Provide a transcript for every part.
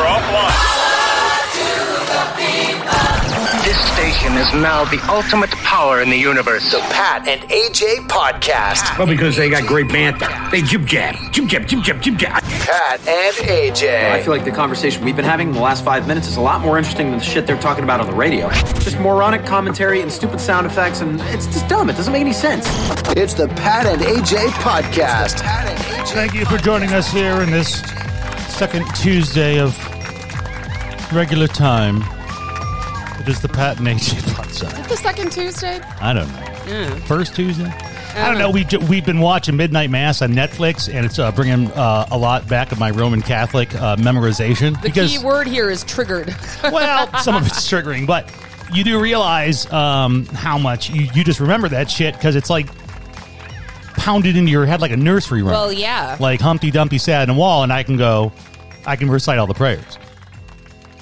We're offline. This station is now the ultimate power in the universe. The Pat and AJ Podcast. Well, because they got great banter. They jib jab, jib jab, jib jab, jib jab. Pat and AJ. I feel like the conversation we've been having in the last five minutes is a lot more interesting than the shit they're talking about on the radio. Just moronic commentary and stupid sound effects, and it's just dumb. It doesn't make any sense. It's the Pat and AJ Podcast. Pat and AJ. Thank you for joining us here in this second Tuesday of regular time. It is the Pat and AJ podcast. The second Tuesday? I don't know. First Tuesday? I don't know. We ju- we've been watching Midnight Mass on Netflix, and it's uh, bringing uh, a lot back of my Roman Catholic uh, memorization. The key word here is triggered. well, some of it's triggering, but you do realize um, how much you, you just remember that shit because it's like pounded into your head like a nursery rhyme. well, yeah. like Humpty Dumpty sat in a wall, and I can go, I can recite all the prayers.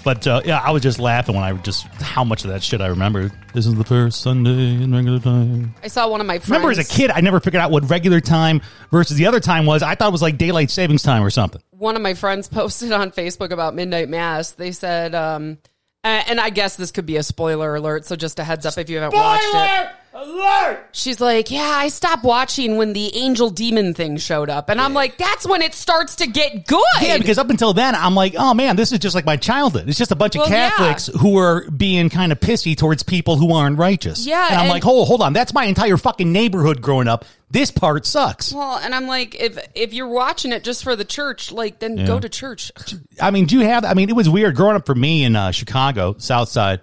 But uh, yeah, I was just laughing when I just how much of that shit I remembered. This is the first Sunday in regular time. I saw one of my friends. Remember, as a kid, I never figured out what regular time versus the other time was. I thought it was like daylight savings time or something. one of my friends posted on Facebook about midnight mass. They said, um, and I guess this could be a spoiler alert. So just a heads up if you haven't watched it. Alert! She's like, yeah, I stopped watching when the angel demon thing showed up, and I'm like, that's when it starts to get good. Yeah, because up until then, I'm like, oh man, this is just like my childhood. It's just a bunch of Well, yeah. Catholics who are being kind of pissy towards people who aren't righteous. Yeah, and I'm and- like, hold, hold on, that's my entire fucking neighborhood growing up. This part sucks. well, and I'm like, if if you're watching it just for the church, like then go to church. I mean, do you have? I mean, it was weird growing up for me in uh, Chicago, South Side.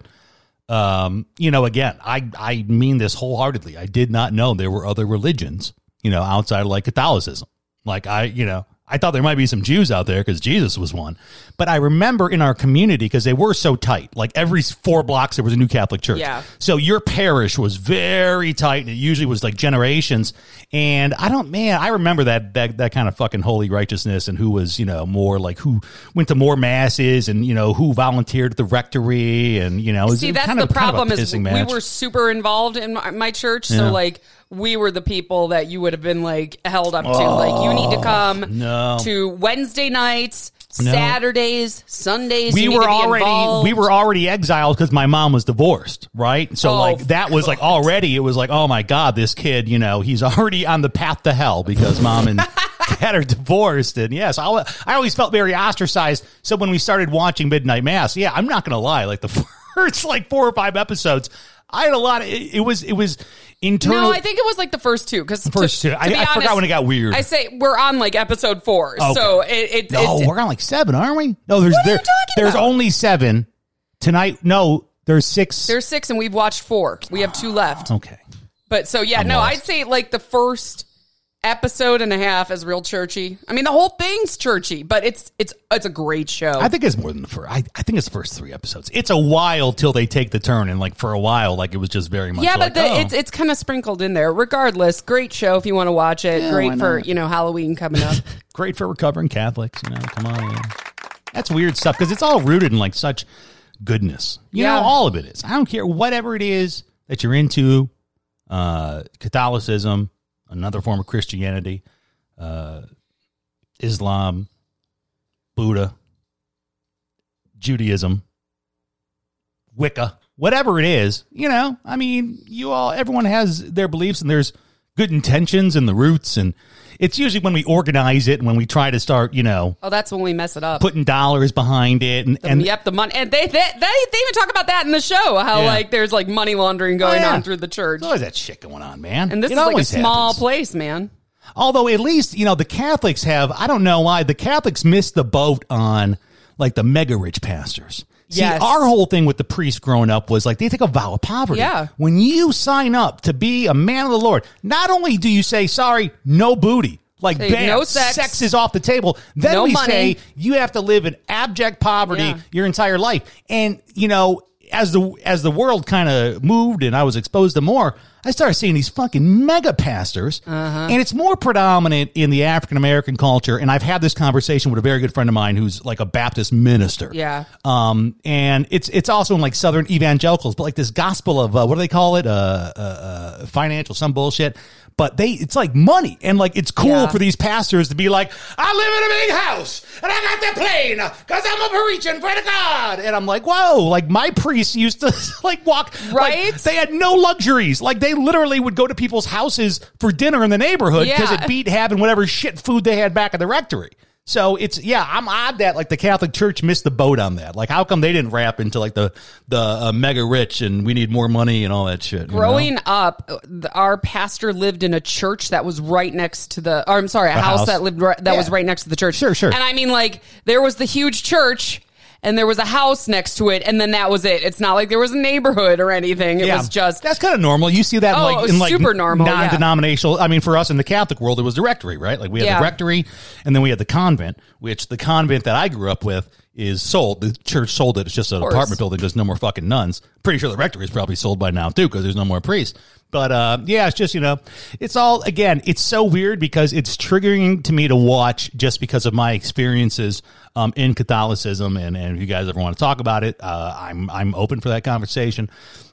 Um, you know, again, I I mean this wholeheartedly. I did not know there were other religions, you know, outside of like Catholicism. Like I, you know, I thought there might be some Jews out there because Jesus was one. But I remember in our community because they were so tight. Like every four blocks there was a new Catholic church. Yeah. So your parish was very tight, and it usually was like generations. And I don't, man, I remember that that that kind of fucking holy righteousness, and who was you know more like who went to more masses, and you know who volunteered at the rectory, and you know See, that's kind the of, kind of problem is we match. were super involved in my, my church, Yeah. so like we were the people that you would have been like held up to. like you need to oh, come Oh, no. to Wednesday nights, No. Saturdays, Sundays. we were to already involved. we were already exiled because my mom was divorced, right? So Oh, like that was like already it was like oh my god, this kid, you know, he's already on the path to hell because mom and dad are divorced, and yes, I, I always felt very ostracized. So when we started watching Midnight Mass, yeah, I'm not gonna lie, like the first like four or five episodes, I had a lot of it, it was it was internal. No, I think it was like the first two because First two. I- I forgot when it got weird. I say we're on like episode four, Okay. so it. it, no, it we're on like seven, aren't we? No, there's there, there's about? only seven tonight. No, there's six. there's six, and we've watched four. We have two left. okay. But so yeah, I'm no, lost. I'd say like the first episode and a half is real churchy. I mean, the whole thing's churchy, but it's it's it's a great show. I think it's more than the first. I, I think it's the first three episodes. It's a while till they take the turn, and like for a while, like it was just very much. yeah, like, but the, oh. it's it's kind of sprinkled in there. Regardless, great show if you want to watch it. Yeah, great for you know Halloween coming up. great for recovering Catholics. You know, come on, man. that's weird stuff because it's all rooted in like such goodness. You Yeah. know, all of it is. I don't care whatever it is that you're into. Uh, Catholicism, another form of Christianity, uh, Islam, Buddha, Judaism, Wicca, whatever it is, you know, I mean, you all, everyone has their beliefs and there's good intentions and the roots. And it's usually when we organize it and when we try to start, you know, oh, that's when we mess it up. putting dollars behind it. And, The- and yep, the money, and they, they they they even talk about that in the show. How Yeah. like there's like money laundering oh, going Oh, yeah. on through the church, there's always that shit going on, man. and this It is like a small happens. place, man. Although at least, you know, the Catholics have, I don't know why, the Catholics missed the boat on like the mega rich pastors. See, Yes. our whole thing with the priests growing up was like they take a vow of poverty. Yeah. When you sign up to be a man of the Lord, not only do you say, sorry, no booty, like bam, no sex. is off the table. Then No we money. say you have to live in abject poverty Yeah. your entire life. And, you know, as the as the world kind of moved and I was exposed to more, I started seeing these fucking mega pastors, Uh-huh. and it's more predominant in the African American culture. And I've had this conversation with a very good friend of mine who's like a Baptist minister. Yeah. Um, and it's it's also in like Southern evangelicals, but like this gospel of uh, what do they call it? Uh, uh, uh, financial some bullshit. But they it's like money and like it's cool Yeah. for these pastors to be like, I live in a big house and I got the plane because I'm a preaching for the God, and I'm like, whoa, like my priests used to like walk like, Right? they had no luxuries, like they literally would go to people's houses for dinner in the neighborhood because Yeah. it beat having whatever shit food they had back at the rectory. So it's yeah, I'm odd that like the Catholic Church missed the boat on that. Like, how come they didn't wrap into like the the uh, mega rich and we need more money and all that shit? you know? Growing up, our pastor lived in a church that was right next to the. Or I'm sorry, a house, house. that lived right, that Yeah. was right next to the church. Sure, sure. And I mean, like there was the huge church. And there was a house next to it, and then that was it. It's not like there was a neighborhood or anything. It was just that's kind of normal. You see that in Oh, like in like super normal, non-denominational. I mean, for us in the Catholic world, it was the rectory, right? Like we had Yeah. the rectory, and then we had the convent, which the convent that I grew up with is sold. The church sold it. It's just an apartment building. There's no more fucking nuns. Pretty sure the rectory is probably sold by now too, because there's no more priests. But uh, yeah, it's just you know, it's all again. It's so weird because it's triggering to me to watch just because of my experiences um, in Catholicism, and, and if you guys ever want to talk about it, uh, I'm I'm open for that conversation.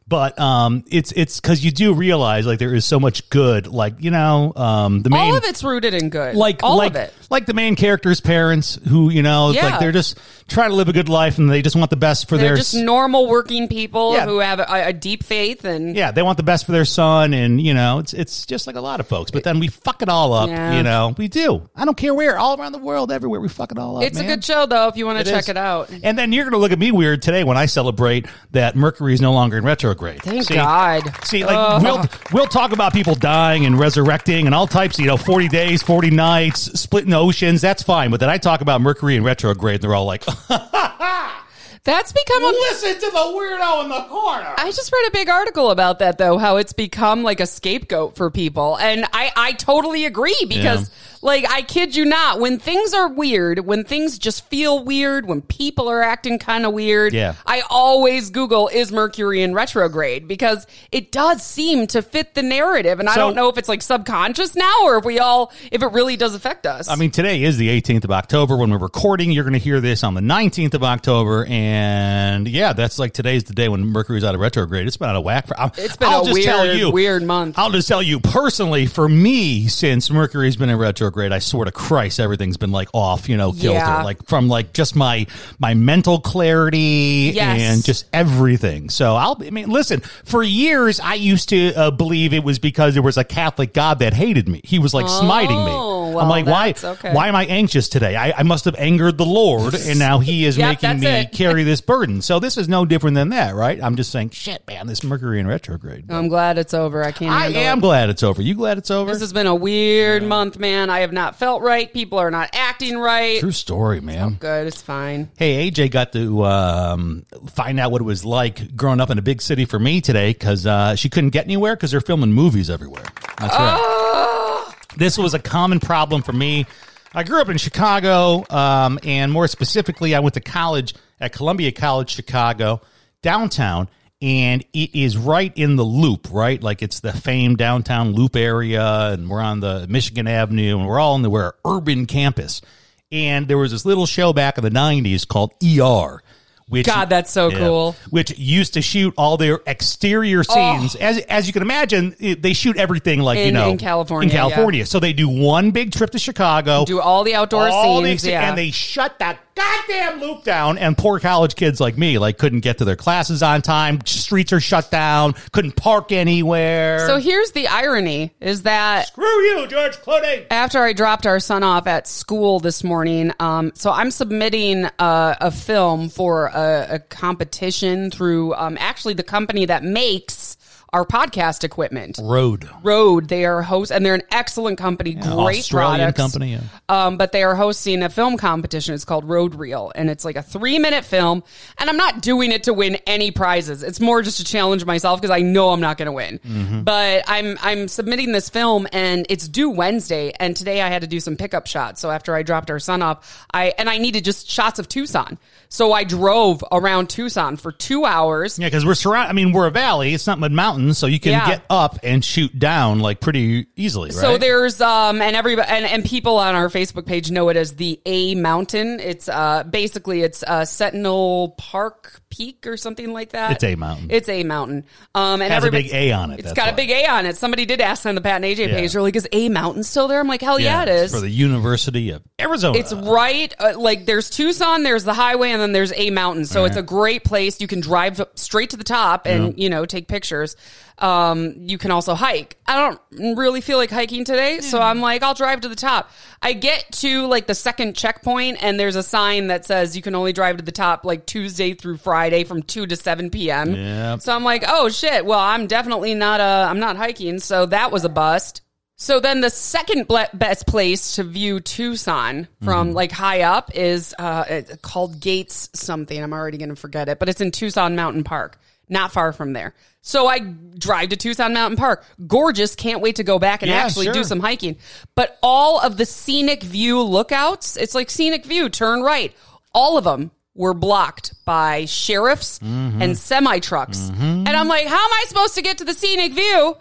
But um, it's it's because you do realize like there is so much good, like you know, um, the main all of it's rooted in good. like all like of it. like the main character's parents who you know Yeah. like they're just trying to live a good life and they just want the best for They're their just normal working people Yeah. who have a, a deep faith and yeah they want the best for their son and you know it's it's just like a lot of folks but then we fuck it all up Yeah. you know we do I don't care where all around the world everywhere we fuck it all up it's a good show though if you want to check is. it out. and then you're gonna look at me weird today when I celebrate that Mercury is no longer in retrograde Thank See? God. See, like we'll we'll talk about people dying and resurrecting and all types. You know, forty days, forty nights, splitting oceans. That's fine. But then I talk about Mercury and retrograde, and they're all like, That's become a "Listen to the weirdo in the corner." I just read a big article about that though, how it's become like a scapegoat for people. And I, I totally agree because like I kid you not, when things are weird, when things just feel weird, when people are acting kind of weird, Yeah. I always Google is Mercury in retrograde because it does seem to fit the narrative. And I don't know if it's like subconscious now or if we all if it really does affect us. I mean, today is the 18th of October when we're recording. You're going to hear this on the 19th of October, and yeah, that's like today's the day when Mercury's out of retrograde. It's been out of whack. For, I'm- It's been I'll a just tell weird, you, weird month. I'll just tell you personally, for me, since Mercury's been in retrograde, I swear to Christ, everything's been like off, you know, kilter, Yeah. like from like just my my mental clarity Yes. and just everything. So I'll, I mean, listen, for years I used to uh, believe it was because there was a Catholic God that hated me. He was like smiting me. Oh, I'm like, why? okay. Why am I anxious today? I, I must have angered the Lord, and now He is Yep, making me it. carry this burden. So this is no different than that, right? I'm just saying, shit, man, this Mercury in retrograde. I'm glad it's over. I can't I am it. glad it's over. You glad it's over? This has been a weird month, man. I have not felt right. People are not acting right. True story, man. Good, it's fine. Hey, AJ got to um, find out what it was like growing up in a big city for me today because uh, she couldn't get anywhere because they're filming movies everywhere. That's right. This was a common problem for me. I grew up in Chicago, um, and more specifically, I went to college at Columbia College, Chicago, downtown, and it is right in the loop, right? Like it's the famed downtown loop area, and we're on the Michigan Avenue, and we're all in the we're urban campus. And there was this little show back in the '90s called ER. Which, God, that's so cool. Oh. Which used to shoot all their exterior scenes, as as you can imagine, it, they shoot everything like you know in California, In California, so they do one big trip to Chicago, Do all the outdoor all the scenes, ex- yeah. and they shut that goddamn loop down. And poor college kids like me, like couldn't get to their classes on time. Streets are shut down. Couldn't park anywhere. So here's the irony: is that screw you, George Clooney. after I dropped our son off at school this morning, um, so I'm submitting uh, a film for a, a competition through um, actually the company that makes our podcast equipment. Rode. Rode, they are host, and they're an excellent company, great Australian products. company, yeah. Um, but they are hosting a film competition. It's called Rode Reel, and it's like a three minute film. And I'm not doing it to win any prizes. It's more just to challenge myself because I know I'm not going to win. Mm-hmm. But I'm I'm submitting this film, and it's due Wednesday. And today I had to do some pickup shots. So after I dropped our son off, I and I needed just shots of Tucson. So I drove around Tucson for two hours. Yeah, because we're surrounded. I mean, we're a valley. It's not mid mountains, mountains, so you can Yeah. get up and shoot down like pretty easily, right? So there's um and everybody and, and people on our Facebook page know it as the A Mountain. It's uh basically it's uh Sentinel Park Peak or something like that. It's A Mountain. It's A Mountain. Um and Has a big A on it, It's got why. a big A on it. Somebody did ask on the Pat and AJ Yeah. page. They're like, is A Mountain still there? I'm like, hell yeah, it it's is. for the University of Arizona. It's right, uh, like there's Tucson, there's the highway, and then there's a mountain. So it's a great place. You can drive straight to the top and you know take pictures. Um, you can also hike. I don't really feel like hiking today, so I'm like, I'll drive to the top. I get to like the second checkpoint, and there's a sign that says you can only drive to the top like Tuesday through Friday from two to seven p.m. Yep. So I'm like, oh shit. Well, I'm definitely not uh I'm not hiking, so that was a bust. So then the second ble- best place to view Tucson from Mm-hmm. like high up is uh called Gates something. I'm already going to forget it, but it's in Tucson Mountain Park, not far from there. So I drive to Tucson Mountain Park. Gorgeous, can't wait to go back and Yeah, actually do some hiking. But all of the scenic view lookouts, it's like scenic view, turn right. All of them were blocked by sheriffs Mm-hmm. and semi trucks. And I'm like, how am I supposed to get to the scenic view?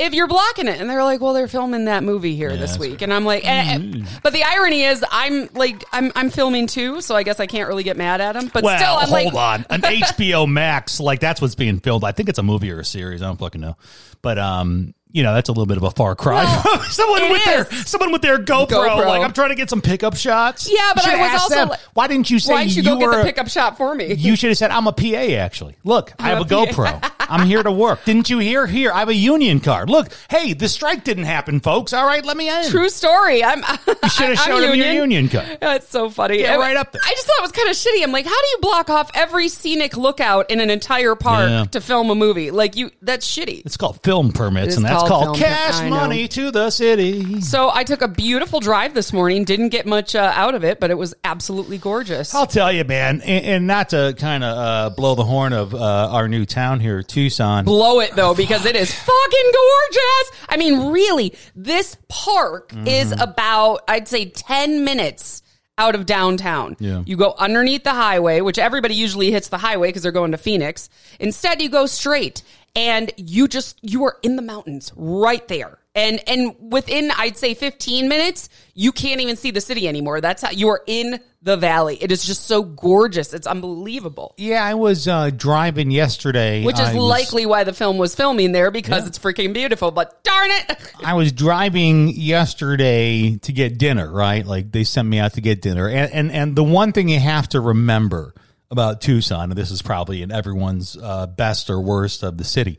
If you're blocking it. And they're like, well, they're filming that movie here this that's week. And I'm like, eh, eh. but the irony is I'm like, I'm, I'm filming too. So I guess I can't really get mad at them. But well, still, I'm hold like, on. An HBO Max, like that's what's being filmed. I think it's a movie or a series. I don't fucking know. But um, you know, that's a little bit of a far cry. Well, from someone it with their someone with their GoPro. GoPro. Like I'm trying to get some pickup shots. Yeah, but You I was also them, like- why didn't you say why don't you, go were get the a- pickup shot for me? You should have said, I'm a PA, actually. Look, I have I'm a a GoPro. I'm here to work. Didn't you hear? Here, I have a union card. Look, hey, the strike didn't happen, folks. All right, let me in. True story. I'm. You should have shown him your union card. That's so funny. Get I- right up there. I just thought it was kind of shitty. I'm like, how do you block off every scenic lookout in an entire park Yeah. to film a movie? Like you, that's shitty. It's called film permits, It is and that's called called cash per- I know. money to the city. So I took a beautiful drive this morning. Didn't get much uh, out of it, but it was absolutely gorgeous. I'll tell you, man, and, and not to kind of uh, blow the horn of uh, our new town here, Tucson. blow it though because it is fucking gorgeous. I mean, really, this park is Mm-hmm. about I'd say 10 minutes out of downtown. Yeah. You go underneath the highway, which everybody usually hits the highway because they're going to Phoenix. Instead, you go straight and you just you are in the mountains right there. And and within I'd say 15 minutes, you can't even see the city anymore. That's how you are in the valley. It is just so gorgeous. It's unbelievable. Yeah, I was uh, driving yesterday. Which is I was- likely why the film was filming there because it's freaking beautiful. But darn it, I was driving yesterday to get dinner, right? Like they sent me out to get dinner. And and, and the one thing you have to remember about Tucson, and this is probably in everyone's uh, best or worst of the city,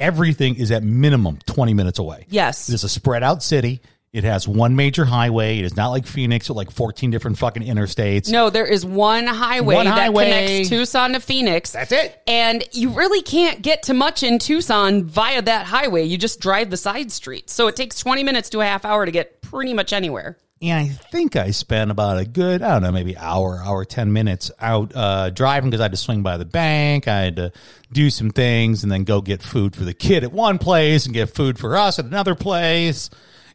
everything is at minimum 20 minutes away. Yes. It is a spread out city. It has one major highway. It is not like Phoenix with like 14 different fucking interstates. no, there is one highway One that highway. connects Tucson to Phoenix. That's it. And you really can't get to much in Tucson via that highway. You just drive the side streets. So it takes 20 minutes to a half hour to get pretty much anywhere. And I think I spent about a good, I don't know, maybe hour, hour, 10 minutes out uh, driving because I had to swing by the bank. I had to do some things and then go get food for the kid at one place and get food for us at another place.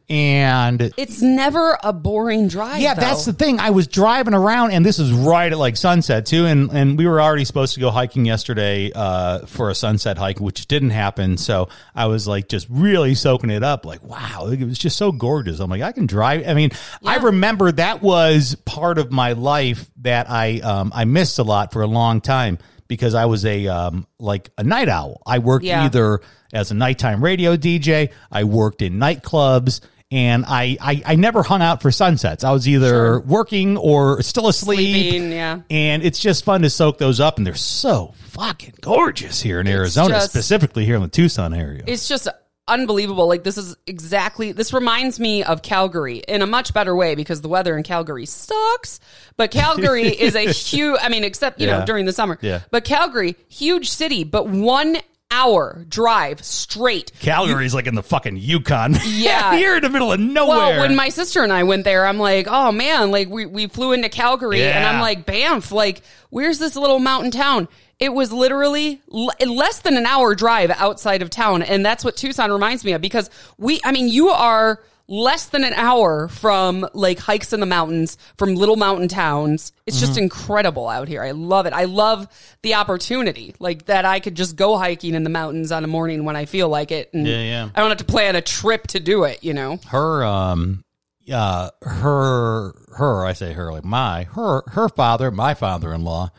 And It's never a boring drive. yeah, though. that's the thing. I was driving around, and this is right at like sunset too, and and we were already supposed to go hiking yesterday uh, for a sunset hike, which didn't happen. So I was like just really soaking it up. Like wow, it was just so gorgeous. I'm like I can drive. I mean, I remember that was part of my life that I um, I missed a lot for a long time because I was a um, like a night owl. I worked Yeah. either as a nighttime radio DJ. I worked in nightclubs. And I, I, I never hung out for sunsets. I was either working or still asleep. Sleeping, yeah. And it's just fun to soak those up. And they're so fucking gorgeous here in Arizona, just- specifically here in the Tucson area. it's just unbelievable. Like this is exactly this reminds me of Calgary in a much better way because the weather in Calgary sucks. But Calgary is a huge I mean, except, you Yeah. know, during the summer. Yeah. But Calgary, huge city, but one hour drive straight. Calgary's like in the fucking Yukon. Yeah. here in the middle of nowhere. Well, when my sister and I went there, I'm like, oh man, like we, we flew into Calgary and I'm like, Banff, like, where's this little mountain town? It was literally l- less than an hour drive outside of town. And that's what Tucson reminds me of because we, I mean, you are less than an hour from like hikes in the mountains, from little mountain towns. It's just Mm-hmm. incredible out here. I love it. I love the opportunity, like that I could just go hiking in the mountains on a morning when I feel like it. And Yeah, yeah. I don't have to plan a trip to do it, you know? her um uh her her I say her like my her her father my father-in-law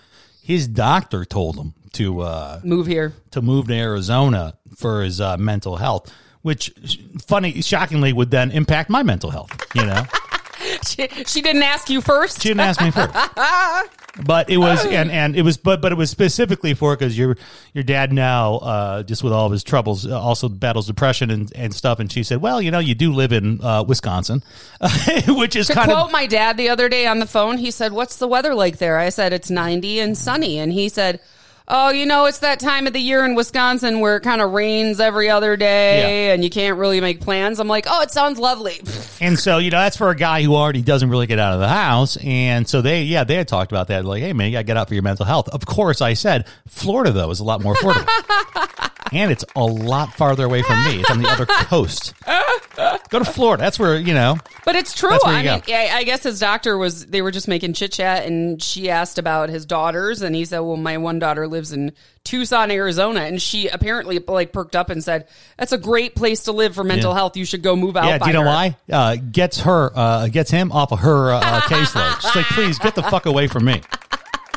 his doctor told him to uh Move here. to move to Arizona for his uh, mental health which funny shockingly would then impact my mental health you know She, she didn't ask you first. she didn't ask me first but it was and and it was but but it was specifically for because your your dad now uh just with all of his troubles uh, also battles depression and and stuff and she said well you know you do live in uh wisconsin which is To kind quote of my dad the other day on the phone, he said, What's the weather like there? I said, It's 90 and sunny. And he said, Oh, you know, it's that time of the year in Wisconsin where it kind of rains every other day Yeah. and you can't really make plans. I'm like, Oh, it sounds lovely. And so, you know, that's for a guy who already doesn't really get out of the house. And so they, yeah, they had talked about that. Like, hey, man, you got to get out for your mental health. Of course, I said, Florida, though, is a lot more affordable. and it's a lot farther away from me. It's on the other coast. Go to Florida. That's where, you know, But it's true. That's where I mean, go. I, I guess his doctor was, they were just making chit chat and she asked about his daughters. And he said, Well, my one daughter lives in Tucson, Arizona. And she apparently like perked up and said, That's a great place to live for mental Yeah. health. You should go move out. yeah, do you know her." why? Uh, gets her, uh, gets him off of her uh, uh, caseload. She's like, please get the fuck away from me.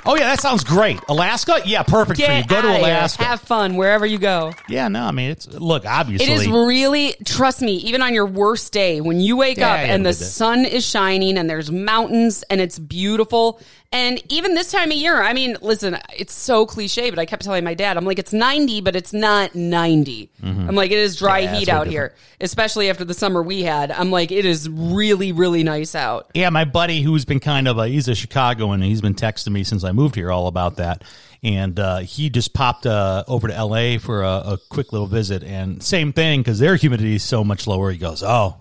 Oh, yeah, that sounds great. Alaska? Yeah, perfect for you. Go to. Alaska. Have fun wherever you go. yeah, no, I mean, it's, look, obviously. It is really, trust me, even on your worst day, when you wake Yeah, up yeah, and the sun is shining and there's mountains and it's beautiful. And even this time of year, I mean, listen, it's so cliche, but I kept telling my dad, I'm like, it's 90, but it's not 90. I'm like, it is dry Mm-hmm. Yeah, heat out here, especially after the summer we had. I'm like, it is really, really nice out. Yeah, my buddy who's been kind of a, he's a Chicagoan. and He's been texting me since I moved here all about that. And uh, he just popped uh, over to LA for a, a quick little visit. And same thing because their humidity is so much lower. He goes, Oh,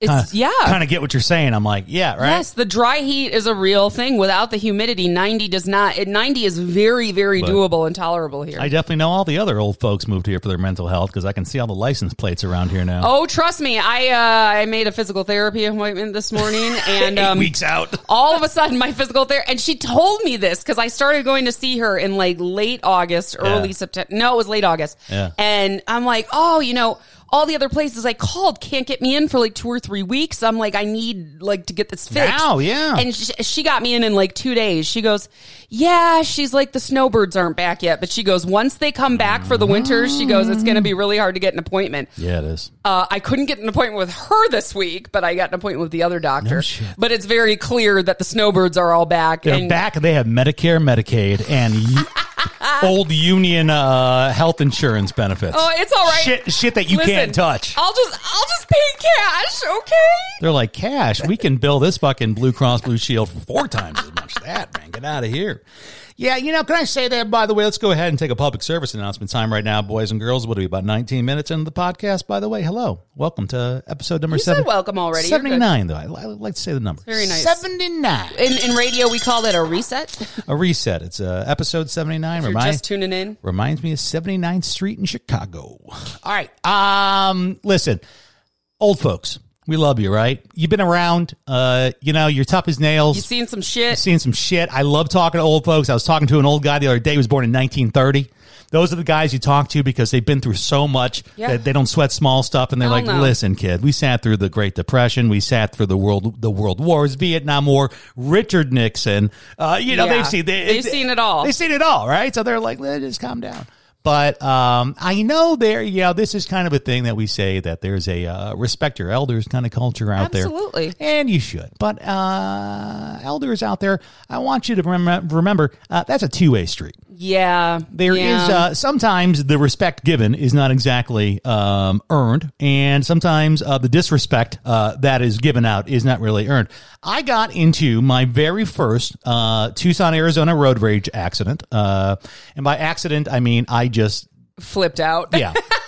It's, yeah. kind of get what you're saying. I'm like, Yeah, right. Yes, the dry heat is a real thing. Without the humidity, 90 does not. It, 90 is very, very But- doable and tolerable here. I definitely know all the other old folks moved here for their mental health because I can see all the license plates around here now. Oh, trust me, I uh, I made a physical therapy appointment this morning, and um, weeks out. all of a sudden, my physical therapy, and she told me this because I started going to see her in like late August, early Yeah. September. No, it was late August, Yeah. and I'm like, oh, you know. All the other places I called can't get me in for like two or three weeks. I'm like, I need like to get this fixed. Now, yeah. And she, she got me in in like two days. She goes, yeah, she's like, the snowbirds aren't back yet. But she goes, once they come back for the winter, she goes, it's going to be really hard to get an appointment. Yeah, it is. Uh, I couldn't get an appointment with her this week, but I got an appointment with the other doctor. shit. But it's very clear that the snowbirds are all back. They're and back. They have Medicare, Medicaid, and old union uh, health insurance benefits. Oh, it's all right. Shit, shit that you Listen, can't touch. I'll just, I'll just pay cash, okay? They're like, cash, we can bill this fucking Blue Cross Blue Shield for four times as much as that, man. Get out of here. Yeah, you know, can I say that, by the way? Let's go ahead and take a public service announcement time right now, boys and girls. What are we, about 19 minutes into the podcast, by the way? Hello. Welcome to episode number You said seven. welcome already. 79, though. I, I like to say the number. Very nice. 79. In, in radio, we call it a reset. A reset. It's uh, episode 79. you're Remind- just tuning in. reminds me of 79th Street in Chicago. All right. Um, listen, old folks, we love you, right? You've been around. Uh, you know, you're tough as nails. You've seen some shit? Seen some shit. I love talking to old folks. I was talking to an old guy the other day. He was born in 1930. Those are the guys you talk to because they've been through so much Yeah. that they don't sweat small stuff. And they're Hell like, no. "Listen, kid, we sat through the Great Depression. We sat through the world, the World Wars, Vietnam War, Richard Nixon. Uh, you know, Yeah. they've seen they, They've seen it all. They've seen it all, right? So they're like, "Let just calm down." But um, I know there, you know, this is kind of a thing that we say that there's a uh, respect your elders kind of culture out there. Absolutely. And you should. But uh, elders out there, I want you to rem- remember uh, that's a two way street. Yeah. There is yeah. uh, sometimes the respect given is not exactly um, earned, and sometimes uh, the disrespect uh, that is given out is not really earned. I got into my very first uh, Tucson, Arizona road rage accident, uh, and by accident I mean I just flipped out. yeah,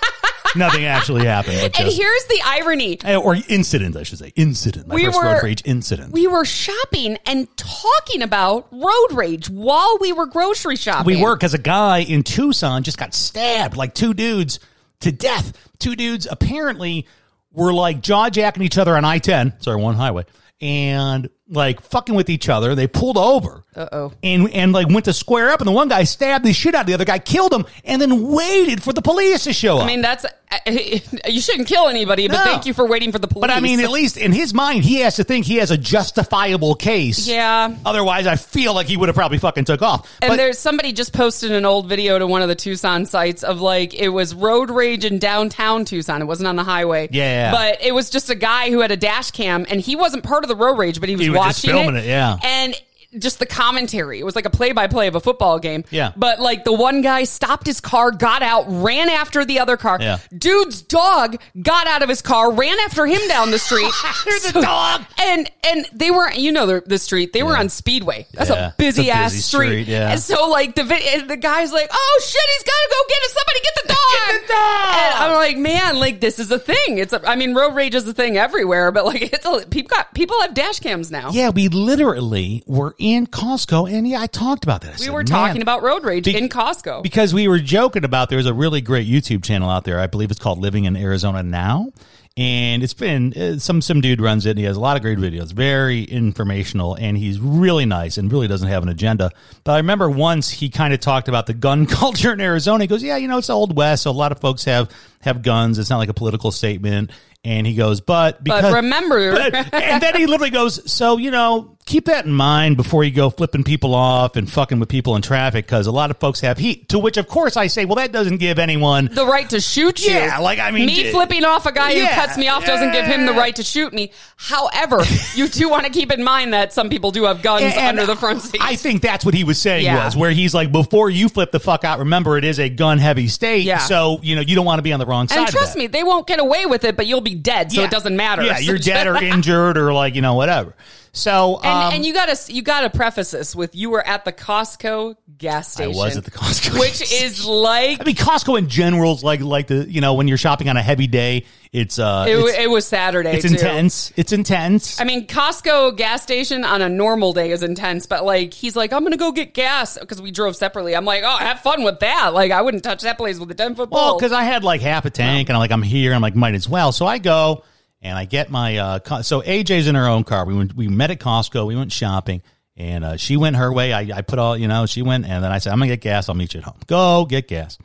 nothing actually happened, but And just here's the irony. Eh, or incident I should say incident. My We first were- road rage incident. We were shopping and talking about road rage while we were grocery shopping. We were because a guy in Tucson just got stabbed, like two dudes to death. Two dudes apparently were like jaw jacking each other on I 10, sorry, one highway, and like fucking with each other. They pulled over. Uh oh. And, and like went to square up, and the one guy stabbed the shit out of the other guy, killed him, and then waited for the police to show up. I mean, that's you shouldn't kill anybody, but No. thank you for waiting for the police. but I mean, at least in his mind, he has to think he has a justifiable case. yeah. Otherwise, I feel like he would have probably fucking took off. And But- there's somebody just posted an old video to one of the Tucson sites of like it was road rage in downtown Tucson. It wasn't on the highway. Yeah. But it was just a guy who had a dash cam and he wasn't part of the road rage, but he was Was just watching filming it, yeah. And just the commentary. It was like a play by play of a football game. Yeah. But like the one guy stopped his car, got out, ran after the other car. Yeah. Dude's dog got out of his car, ran after him down the street. There's a dog. And and they were you know the, the street. They were on Speedway. That's Yeah. a busy a ass busy street. street, yeah. And so like the the guy's like, "Oh shit, he's got to go get it. Somebody get the dog." Get the dog. And I'm like, "Man, like this is a thing. It's a, I mean, road rage is a thing everywhere, but like it's a people got people have dash cams now. Yeah, we literally were in Costco, and yeah, I talked about that. I We said, were talking about road rage Be- in Costco. because we were joking about there's a really great YouTube channel out there. I believe it's called Living in Arizona Now, and it's been uh, some some dude runs it. and He has a lot of great videos, very informational, and he's really nice and really doesn't have an agenda. But I remember once he kind of talked about the gun culture in Arizona. He goes, "Yeah, you know, it's the old west, so a lot of folks have have guns. It's not like a political statement." And he goes, "But because remember- But- and then he literally goes, "So you know, keep that in mind before you go flipping people off and fucking with people in traffic because a lot of folks have heat." To which, of course, I say, "Well, that doesn't give anyone." the right to shoot you. Yeah, like, I mean, me d- flipping off a guy Yeah, who cuts me off doesn't give him the right to shoot me. However, you do want to keep in mind that some people do have guns And under the front seat. I think that's what he was saying Yeah. was where he's like, before you flip the fuck out, remember it is a gun heavy state, Yeah. so you know you don't want to be on the wrong side. and trust me, they won't get away with it, but you'll be dead, so Yeah. it doesn't matter. Yeah, you're dead or injured or like you know whatever. So And, um, and you gotta you gotta preface this with you were at the Costco gas station. I was at the Costco, which is like I mean, Costco in general is like like the you know when you're shopping on a heavy day, it's uh, it, it's, it was Saturday. it's too. intense. It's intense. I mean, Costco gas station on a normal day is intense, but like he's like, I'm gonna go get gas because we drove separately. I'm like, oh, have fun with that. Like, I wouldn't touch that place with a ten foot pole. Well, because I had like half a tank, and I'm like, I'm here. I'm like, might as well. So I go and I get my. Uh, so AJ's in her own car. We went. We met at Costco. We went shopping, and uh, she went her way. I, I put all, you know, she went, and then I said, I'm gonna get gas. I'll meet you at home. Go get gas.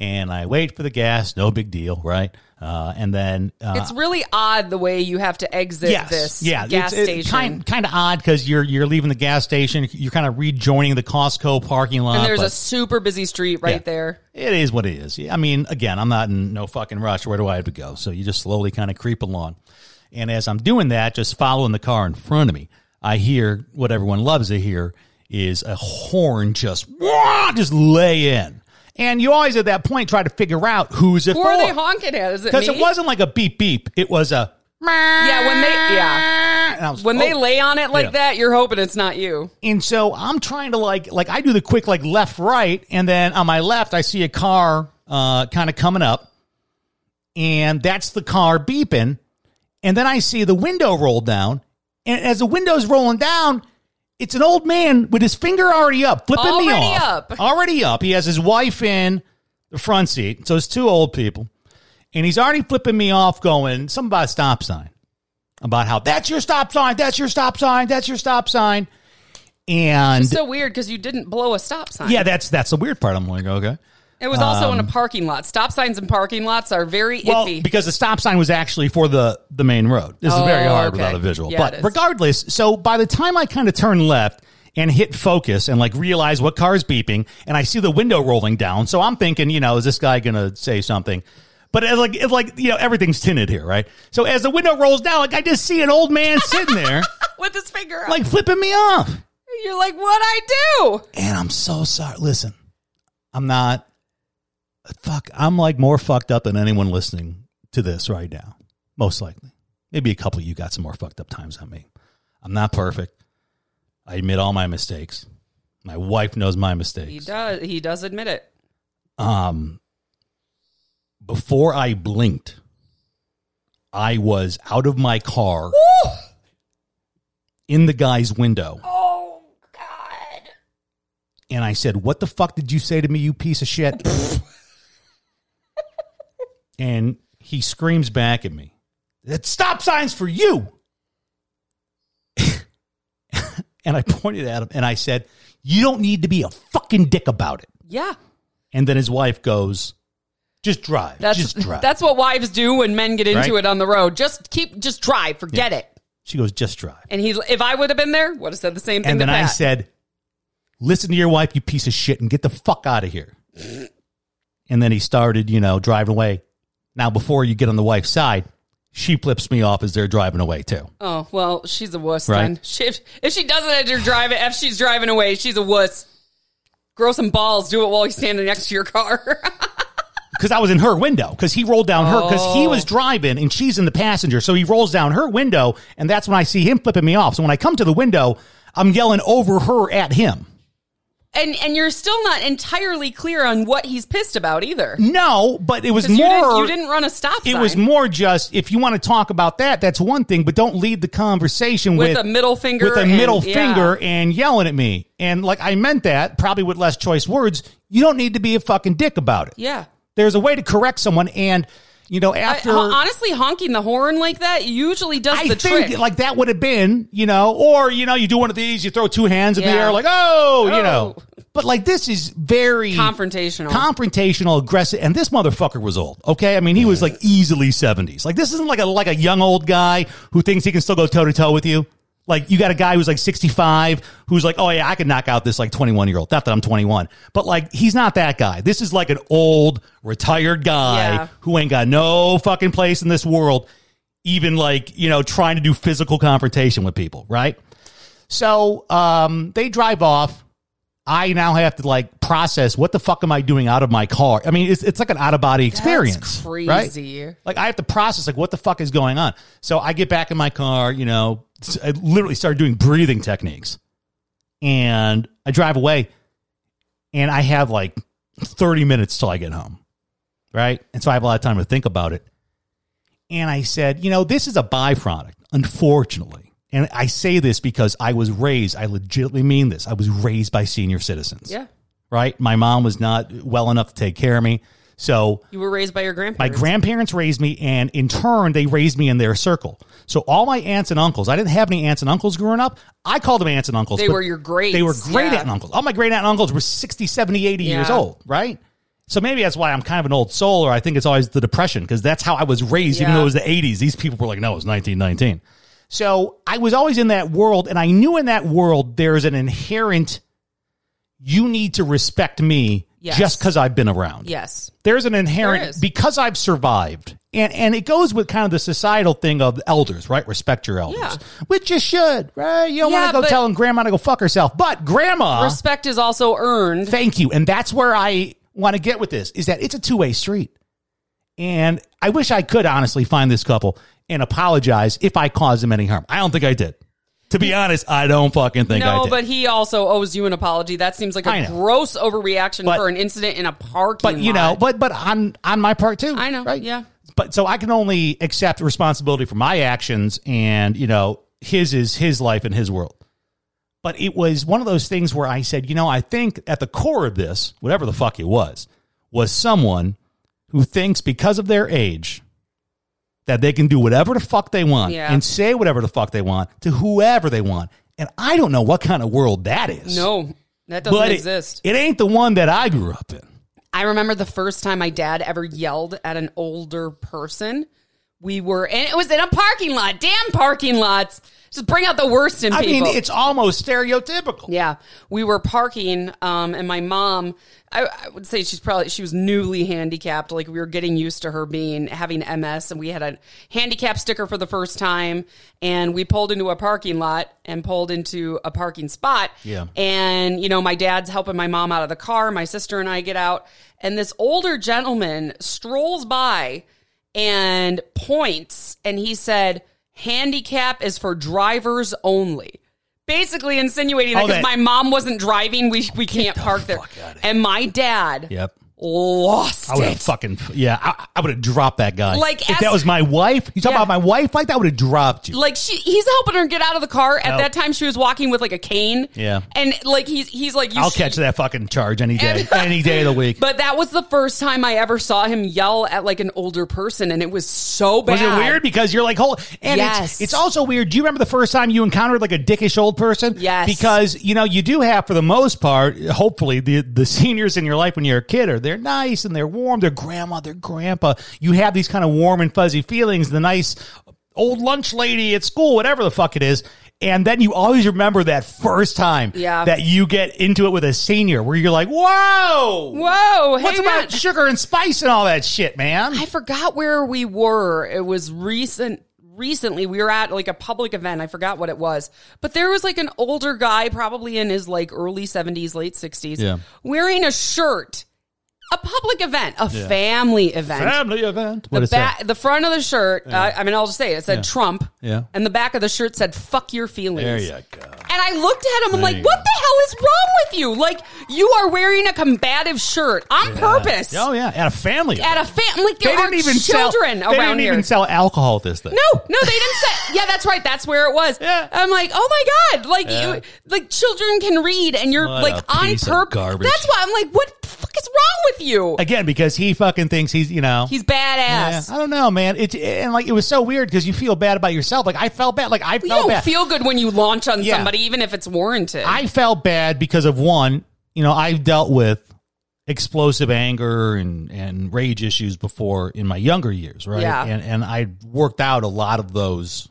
And I wait for the gas. No big deal, right? Uh, and then uh, it's really odd the way you have to exit yes, this yeah, gas it's, station. Kind kind of odd because you're you're leaving the gas station. You're kind of rejoining the Costco parking lot. and there's but- a super busy street right Yeah. there. It is what it is. I mean, again, I'm not in no fucking rush. Where do I have to go? So you just slowly kind of creep along. And as I'm doing that, just following the car in front of me, I hear what everyone loves to hear is a horn just wah, just lay in. And you always at that point try to figure out who's it Who for. are they honking at? Is it Because it wasn't like a beep beep. It was a Yeah, when they yeah was, when they oh. lay on it like Yeah. that, you're hoping it's not you. And so I'm trying to like like I do the quick like left right, and then on my left I see a car uh, kind of coming up, and that's the car beeping, and then I see the window roll down, and as the window's rolling down. It's an old man with his finger already up, flipping me Already off. up. Already up. He has his wife in the front seat. So it's two old people. And he's already flipping me off, going, something about a stop sign. About how that's your stop sign, that's your stop sign, that's your stop sign. And So weird because you didn't blow a stop sign. yeah, that's that's the weird part. I'm like, okay. It was also in a parking lot. Stop signs in parking lots are very Um, Well, iffy. because the stop sign was actually for the the main road. This is very Oh, hard okay. without a visual. Yeah, but regardless, so by the time I kind of turn left and hit focus and like realize what car's beeping, and I see the window rolling down, so I'm thinking, you know, is this guy gonna say something? But it's like, it's like you know, everything's tinted here, right? So as the window rolls down, like I just see an old man sitting there, with his finger up. like flipping me off. You're like, what I do? And I'm so sorry. Listen, I'm not. Fuck, I'm like more fucked up than anyone listening to this right now. Most likely. Maybe a couple of you got some more fucked up times than me. I'm not perfect. I admit all my mistakes. My wife knows my mistakes. He does. He does admit it. Um, before I blinked, I was out of my car in the guy's window. Oh God! and I said, "What the fuck did you say to me, you piece of shit?" and he screams back at me, That stop signs for you. and I pointed at him and I said, You don't need to be a fucking dick about it. Yeah. And then his wife goes, Just drive. That's just drive. that's what wives do when men get into Right? it on the road. Just keep just drive, forget it. she goes, Just drive. And he if I would have been there, would have said the same thing And then I said, Listen to your wife, you piece of shit, and get the fuck out of here. And then he started, you know, driving away. Now, before you get on the wife's side, she flips me off as they're driving away, too. Oh, well, she's a wuss Right. then. She, if, if she doesn't have to drive it, if she's driving away, she's a wuss. Grow some balls, do it while you're standing next to your car. because I was in her window because he rolled down her because he Oh. was driving and she's in the passenger. So he rolls down her window and that's when I see him flipping me off. So when I come to the window, I'm yelling over her at him. And and you're still not entirely clear on what he's pissed about either. No, but it was more. you, didn't, you didn't run a stop it was more just if you want to talk about that, that's one thing, but don't lead the conversation With with, a middle finger with a and- middle yeah. finger and yelling at me. And like I meant that, probably with less choice words. You don't need to be a fucking dick about it. Yeah. There's a way to correct someone, and you know after. hon- honestly, honking the horn like that usually does I the think trick. like that would have been, you know, or you know, you do one of these, you throw two hands in the air, like oh, you know. Oh. But like this is very Confrontational. confrontational, aggressive, and this motherfucker was old. Okay, I mean he was like easily seventies. Like this isn't like a like a young old guy who thinks he can still go toe to toe with you. Like you got a guy who's like sixty five who's like, oh yeah, I could knock out this like twenty one year old. Not that I'm twenty one, but like he's not that guy. This is like an old retired guy Yeah. who ain't got no fucking place in this world. Even like you know trying to do physical confrontation with people, right? So um, they drive off. I now have to like process what the fuck am I doing out of my car? I mean, it's, it's like an out of body experience. crazy. Right? Like I have to process like what the fuck is going on. So I get back in my car, you know, I literally started doing breathing techniques. And I drive away and I have like 30 minutes till I get home. Right? And so I have a lot of time to think about it. And I said, you know, this is a byproduct, unfortunately. And I say this because I was raised, I legitimately mean this. I was raised by senior citizens. yeah. Right? My mom was not well enough to take care of me. So You were raised by your grandparents. my grandparents. raised me, and in turn, they raised me in their circle. So all my aunts and uncles, I didn't have any aunts and uncles growing up. I called them aunts and uncles. They were your greats, They were great yeah. aunt and uncles. All my great aunt and uncles were 60, 70, 80 years old, right? So maybe that's why I'm kind of an old soul, or I think it's always the depression, because that's how I was raised, even though it was the 80s. These people were like, no, it was 1919. So I was always in that world, and I knew in that world there's an inherent, you need to respect me Yes. just because I've been around yes. there's an inherent is. because I've survived, and and it goes with kind of the societal thing of elders, right? Respect your elders, Yeah. which you should, right? You don't Yeah, want to go telling grandma to go fuck herself, but grandma, Respect is also earned. thank you, and that's where I want to get with this is that it's a two way street, and I wish I could honestly find this couple and apologize if I caused him any harm. I don't think I did. To be honest, I don't fucking think I did. no, did. but he also owes you an apology. That seems like I a know. gross overreaction But- for an incident in a parking but you know, lot. but but on on my part too. I know, right? yeah. But so I can only accept responsibility for my actions, and you know, his is his life and his world. But it was one of those things where I said, you know, I think at the core of this, whatever the fuck it was, was someone who thinks because of their age that they can do whatever the fuck they want Yeah. and say whatever the fuck they want to whoever they want. And I don't know what kind of world that is. no, that doesn't but it- exist. it ain't the one that I grew up in. I remember the first time my dad ever yelled at an older person. We were, and it was in a parking lot. Damn parking lots. Just bring out the worst in people. I people. mean, it's almost stereotypical. Yeah, we were parking, um, and my mom. I, I would say she's probably she was newly handicapped. Like we were getting used to her being having MS, and we had a handicap sticker for the first time. And we pulled into a parking lot and pulled into a parking spot. Yeah. And you know, my dad's helping my mom out of the car. My sister and I get out, and this older gentleman strolls by and points, and he said, "Handicap is for drivers only." Basically insinuating that because my mom wasn't driving, we we can't park there. fuck outta here. And my dad Yep. Lost I would have it. fucking yeah. I, I would have dropped that guy. Like, if as- that was my wife, you talking Yeah. about my wife like that? Would have dropped you. like she he's helping her get out of the car at that time she was walking with like a cane Yeah. and like he's he's like you I'll catch that fucking charge any day, And- any day of the week. but that was the first time i ever saw him yell at like an older person and it was so bad Was it weird because you're like, hold, and Yes. it's, it's also weird. Do you remember the first time you encountered like a dickish old person? Yes. Because, you know, you do have for the most part, hopefully the, the seniors in your life when you're a kid are, they're nice and they're warm. They're grandma, they're grandpa. You have these kind of warm and fuzzy feelings. The nice old lunch lady at school, whatever the fuck it is. And then you always remember that first time Yeah. that you get into it with a senior where you're like, whoa, whoa hey what's about sugar and spice and all that shit, man? i forgot where we were it was recent recently we were at like a public event i forgot what it was but there was like an older guy probably in his like early 70s late 60s Yeah. wearing a shirt a public event a family event Family event. What the is that? the front of the shirt. Uh, I mean, I'll just say it. It said Trump. Yeah. And the back of the shirt said "fuck your feelings." There you go. And I looked at him. I'm like, you "What the hell is wrong with you? Like, you are wearing a combative shirt on purpose Oh yeah, at a family. at a family. Like, there they are didn't even children sell, they around didn't here." even sell alcohol at this thing. no, no, they didn't say. Yeah, that's right. That's where it was. Yeah. I'm like, oh my god, like Yeah. you, like children can read, and you're What like a on piece of purpose. garbage. That's why I'm like, what the fuck is wrong with you? Again, because he fucking thinks he's you know He's Yeah, badass. I don't know, man. It and like it was so weird because you feel bad about yourself. Like I felt bad. Like I You felt don't bad. feel good when you launch on Yeah. somebody, even if it's warranted. I felt bad because of one. You know, I've dealt with explosive anger and and rage issues before in my younger years, right? Yeah. And and I worked out a lot of those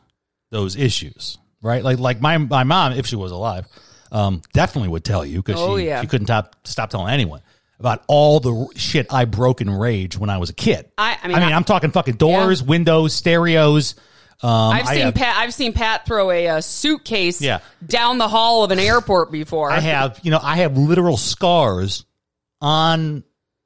those issues, right? Like like my my mom, if she was alive, um, definitely would tell you because Oh, she, yeah. she couldn't top, stop telling anyone about all the shit I broke in rage when I was a kid. I- I mean, I mean, I- I'm talking fucking doors, windows, stereos. Um, I've seen have, Pat. I've seen Pat throw a, uh suitcase Yeah. down the hall of an airport before. I have, you know, I have literal scars on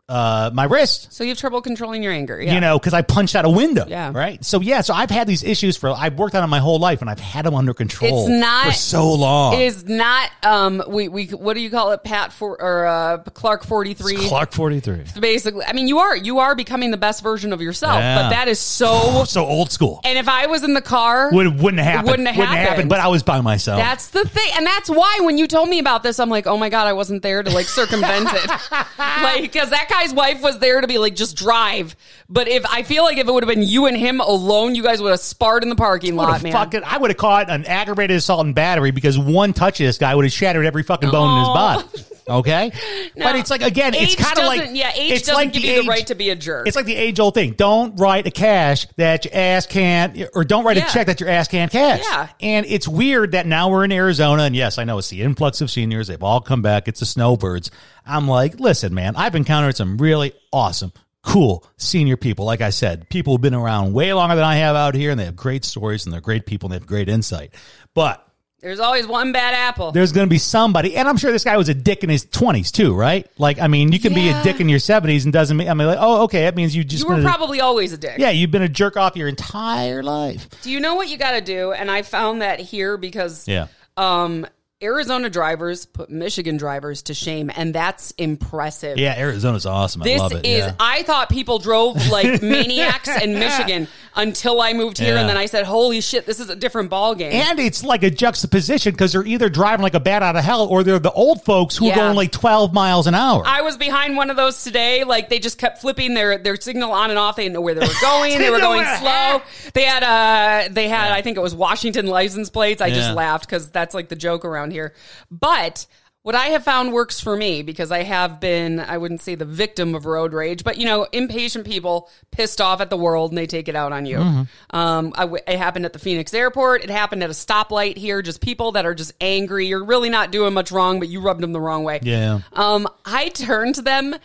uh, my wrist. So you have trouble controlling your anger. Yeah. You know, because I punched out a window. Yeah. Right. So yeah. So I've had these issues for. I've worked on them my whole life, and I've had them under control. It's not- for so long. it is not. Um, we we what do you call it? Pat for or uh, Clark forty three. Clark forty three. Basically, I mean, you are you are becoming the best version of yourself, Yeah. but that is so. So old school. And if I was in the car, Would wouldn't happen. wouldn't have happened. But I was by myself. That's the thing, and that's why when you told me about this, I'm like, oh my god, I wasn't there to like circumvent it, like because that guy's wife was there to be like just drive. But if I feel like if it would have been you and him alone, you guys would have sparred in the parking lot, man. fucking, I would have caught an aggravated assault and battery because one touch of this guy would have shattered every fucking bone in his body. Okay, but it's like again, it's kind of like yeah, age it's doesn't like give the you the right to be a jerk. It's like the age old thing: don't write a cash that your ass can't, or don't write Yeah. a check that your ass can't cash. Yeah. and it's weird that now we're in Arizona, and yes, I know it's the influx of seniors; they've all come back. It's the snowbirds. I'm like, listen, man, I've encountered some really awesome. Cool senior people. Like I said, people who've been around way longer than I have out here and they have great stories and they're great people and they have great insight. But There's always one bad apple. there's going to be somebody, and I'm sure this guy was a dick in his 20s too, right? Like, I mean, you can be a dick in your 70s and doesn't mean, I mean, like, oh, okay, that means you just you were been a- probably always a dick. yeah, you've been a jerk off your entire life. Do you know what you got to do? And I found that here because Yeah. um, Arizona drivers put Michigan drivers to shame, and that's impressive. Yeah, Arizona's awesome. I This love it. is. yeah. I thought people drove like maniacs in Michigan until I moved here, Yeah. and then I said, "Holy shit, this is a different ball game." and it's like a juxtaposition because they're either driving like a bat out of hell or they're the old folks who Yeah. are going like 12 miles an hour. I was behind one of those today. Like they just kept flipping their their signal on and off. They didn't know where they were going. they were going slow. They had uh they had I think it was Washington license plates. I Yeah. just laughed because that's like the joke around here. But what I have found works for me because I have been I wouldn't say the victim of road rage, but you know impatient people pissed off at the world and they take it out on you. Mm-hmm. Um, I w- it happened at the Phoenix airport. It happened at a stoplight here. Just people that are just angry. You're really not doing much wrong, but you rubbed them the wrong way. Yeah. Um, I turn to them,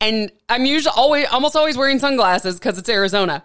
and I'm usually always, almost always wearing sunglasses because it's Arizona.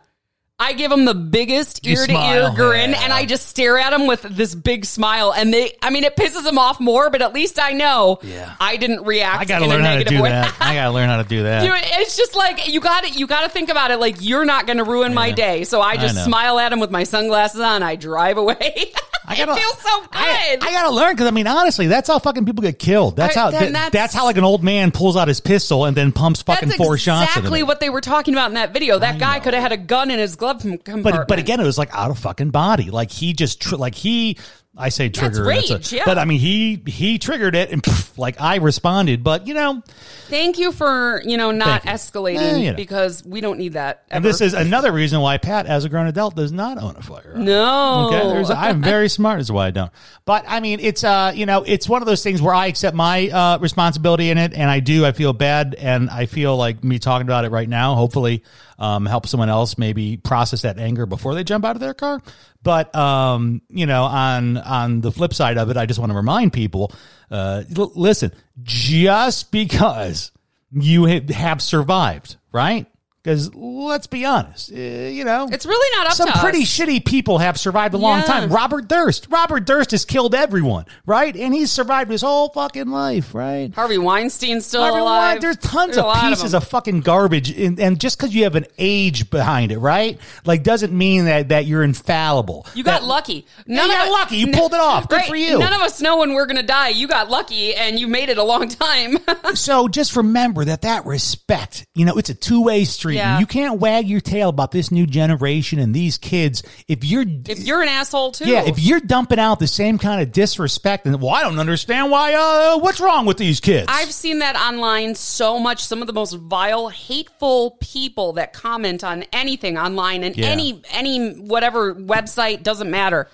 I give them the biggest ear to ear grin, yeah. and I just stare at them with this big smile. And they, I mean, it pisses them off more, but at least I know Yeah. I didn't react. I got to in a learn how to do way. that. I got to learn how to do that. You know, it's just like you got to you got to think about it. Like you're not going to ruin my day, so I just know. smile at them with my sunglasses on. I drive away. I it feels so good. I, I gotta learn because I mean, honestly, that's how fucking people get killed. That's I- how. th- that's- that's, how like an old man pulls out his pistol and then pumps fucking four shots. into exactly what they were talking about in that video. That guy could have had a gun in his glove compartment. But but again, it was like out of fucking body. Like he just tr- like he. I say trigger, rage, that's a- yeah. but I mean he he triggered it and pff, like I responded. But you know, thank you for you know not you. escalating Eh, you know. because we don't need that. and this is another reason why Pat, as a grown adult, does not own a firearm. no. Okay, there's, I'm very smart, is why I don't. But I mean, it's uh, you know, it's one of those things where I accept my uh, responsibility in it, and I do. I feel bad, and I feel like me talking about it right now, hopefully, um, help someone else maybe process that anger before they jump out of their car. But um, you know, on on the flip side of it, I just want to remind people, uh, l- listen, just because you have survived, right? Because let's be honest, uh, you know, It's really not up to some to pretty us. shitty people have survived a long Yeah. time. Robert Durst. Robert Durst has killed everyone, right? And he's survived his whole fucking life, right? Harvey Weinstein's still Everyone- alive. there's tons a of lot pieces them. of, fucking garbage, and, and just because you have an age behind it, right? Like, doesn't mean that that you're infallible. You got That- lucky. Yeah, you got lucky. You pulled it off. Good Right. for you. None of us know when we're going to die. You got lucky and you made it a long time. so just remember that that respect, you know, it's a two way street. Yeah. You can't wag your tail about this new generation and these kids if you're if you're an asshole too. Yeah, if you're dumping out the same kind of disrespect, and well, I don't understand why. Uh, what's wrong with these kids? I've seen that online so much. Some of the most vile, hateful people that comment on anything online and Yeah. any any whatever website doesn't matter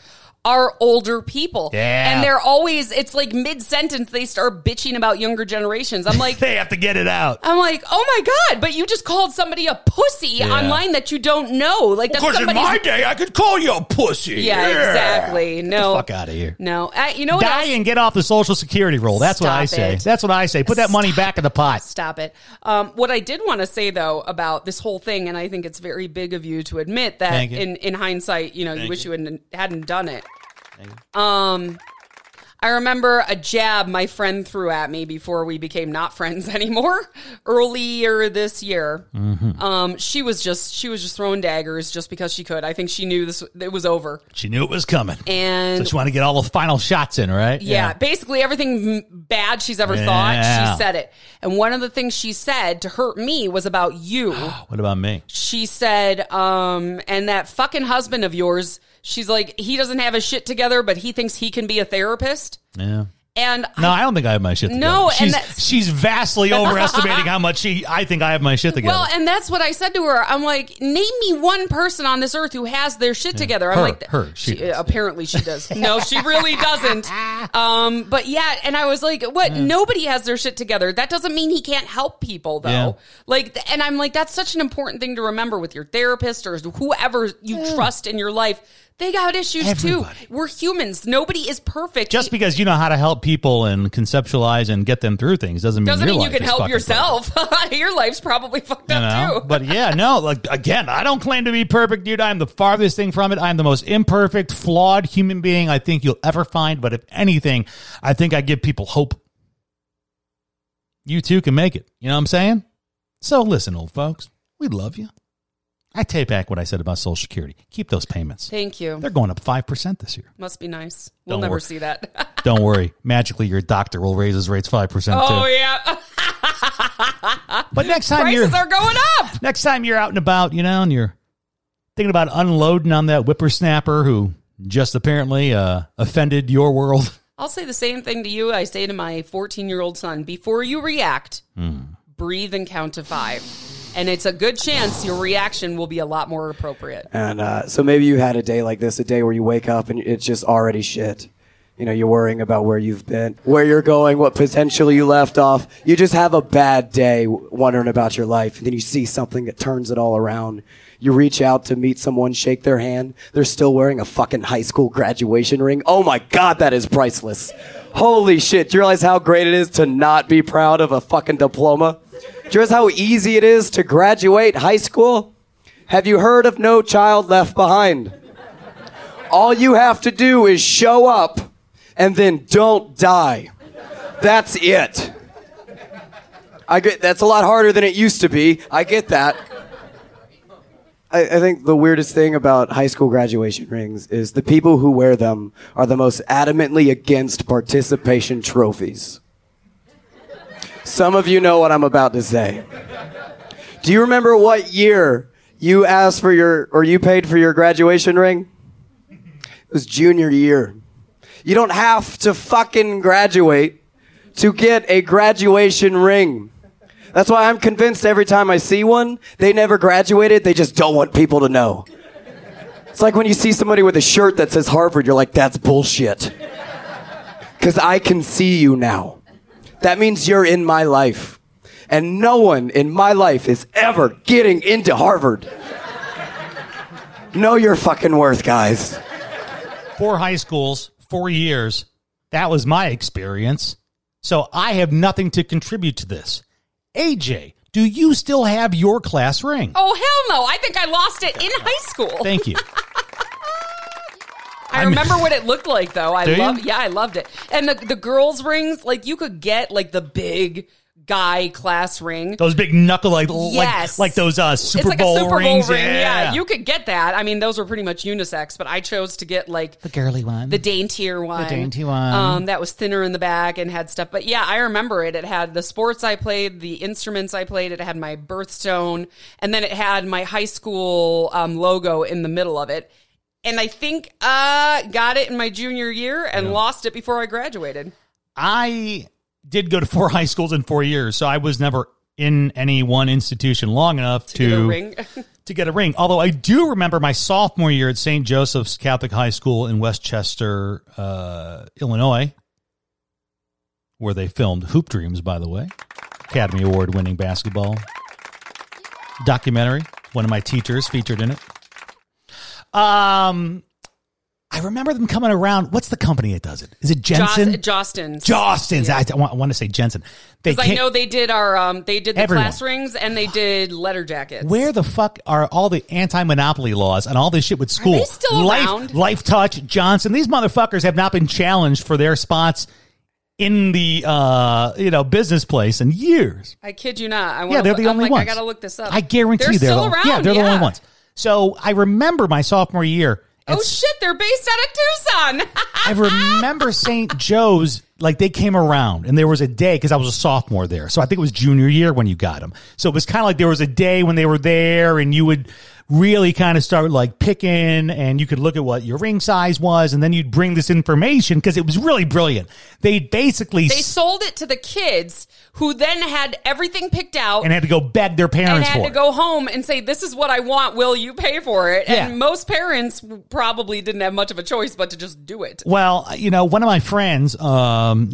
are older people. Yeah. And they're always it's like mid sentence they start bitching about younger generations. I'm like they have to get it out. I'm like, oh my god! But you just called somebody a pussy online that you don't know. Like that's Because in my day, I could call you a pussy. yeah, exactly. No, fuck out of here. No, uh, you know what? Die else? and get off the social security roll. That's what I say. it. That's what I say. Put that money back in the pot. Stop it. Um, what I did want to say though about this whole thing, and I think it's very big of you to admit that in in hindsight, you know, you wish you. you hadn't, hadn't done it. Um, I remember a jab my friend threw at me before we became not friends anymore earlier this year. Mm-hmm. Um, she was just she was just throwing daggers just because she could. I think she knew this it was over. She knew it was coming. And so she wanted to get all the final shots in, right? yeah, basically everything bad she's ever Yeah. thought, she said it. And one of the things she said to hurt me was about you. What about me? she said, um, and that fucking husband of yours, she's like, he doesn't have his shit together, but he thinks he can be a therapist. Yeah. And No, I don't think I have my shit together. No, and she's, that's- she's vastly overestimating how much she. I think I have my shit together. well, and that's what I said to her. I'm like, name me one person on this earth who has their shit together. I'm Her, like, her, she does. apparently she does. no, she really doesn't. Um, but yeah, and I was like, what? Nobody has their shit together. That doesn't mean he can't help people, though. Yeah. Like, and I'm like, that's such an important thing to remember with your therapist or whoever you trust in your life. They got issues Everybody. too. We're humans. Nobody is perfect. just because you know how to help people and conceptualize and get them through things doesn't mean doesn't mean you can help yourself. your life's probably fucked you up know? too. But yeah, no, like again, I don't claim to be perfect, dude. I'm the farthest thing from it. I'm the most imperfect, flawed human being I think you'll ever find. But if anything, I think I give people hope. You too can make it. You know what I'm saying? So listen, old folks, we love you. I take back what I said about Social Security. Keep those payments. Thank you. They're going up five percent this year. Must be nice. We'll Don't never worry. see that. Don't worry. Magically, your doctor will raise his rates five percent oh too. yeah, But next time you're prices are going up. next time you're out and about, you know, and you're thinking about unloading on that whippersnapper who just apparently uh, offended your world. I'll say the same thing to you. I say to my 14 year old son: before you react, Hmm. breathe and count to five. And it's a good chance your reaction will be a lot more appropriate. And uh, so maybe you had a day like this, a day where you wake up and it's just already shit. You know, you're worrying about where you've been, where you're going, what potential you left off. You just have a bad day wondering about your life. And then you see something that turns it all around. You reach out to meet someone, shake their hand. They're still wearing a fucking high school graduation ring. Oh my God, that is priceless. Holy shit. Do you realize how great it is to not be proud of a fucking diploma? Realize how easy it is to graduate high school? Have you heard of No Child Left Behind? All you have to do is show up and then don't die. That's it. I get that's a lot harder than it used to be. I get that. I, I think the weirdest thing about high school graduation rings is the people who wear them are the most adamantly against participation trophies. Some of you know what I'm about to say. Do you remember what year you asked for your or you paid for your graduation ring? It was junior year. You don't have to fucking graduate to get a graduation ring. That's why I'm convinced every time I see one, they never graduated, they just don't want people to know. It's like when you see somebody with a shirt that says Harvard, you're like, that's bullshit. Because I can see you now. That means you're in my life. And no one in my life is ever getting into Harvard. Know your fucking worth, guys. Four high schools, four years. That was my experience. So I have nothing to contribute to this. AJ, do you still have your class ring? Oh hell no! I think I lost it in high school. Thank you. I remember what it looked like though. I love yeah, I loved it. And the the girls' rings, like you could get like the big guy class ring. Those big knuckle like Yes. like like those uh Super it's like Bowl a Super rings. Bowl ring. Yeah. you could get that. I mean, those were pretty much unisex, but I chose to get like the girly one. the daintier one. The dainty one. Um, that was thinner in the back and had stuff. But yeah, I remember it. It had the sports I played, the instruments I played. It had my birthstone, and then it had my high school um, logo in the middle of it. And I think uh got it in my junior year and lost it before I graduated. I did go to four high schools in four years, so I was never in any one institution long enough to Get a ring. to get a ring. Although I do remember my sophomore year at St. Joseph's Catholic High School in Westchester, uh, Illinois, where they filmed Hoop Dreams, by the way, Academy Award winning basketball documentary. One of my teachers featured in it. Um, I remember them coming around. What's the company that does it? Is it Jensen? Jost- Jostens. Jostens. I, I want, I want to say Jensen. They Because I know they did our um they did the Everyone. class rings and they did letter jackets. Where the fuck are all the anti-monopoly laws and all this shit with school? they still Life, around? Lifetouch, Johnson. These motherfuckers have not been challenged for their spots in the uh, you know business place in years. I kid you not. I Yeah, they're the I'm only like, ones. I gotta look this up. I guarantee they're they're still the, around. Yeah, they're the only ones. So I remember my sophomore year. Oh shit, they're based out of Tucson. I remember St. Joe's, like they came around and there was a day because I was a sophomore there. So I think it was junior year when you got them. So it was kind of like there was a day when they were there and you would really kind of start like picking and you could look at what your ring size was and then you'd bring this information because it was really brilliant. They basically they sold it to the kids who then had everything picked out and had to go beg their and parents had for to it. go home and say, "This is what I want. Will you pay for it?" Yeah. And most parents probably didn't have much of a choice but to just do it. Well, you know, one of my friends, um,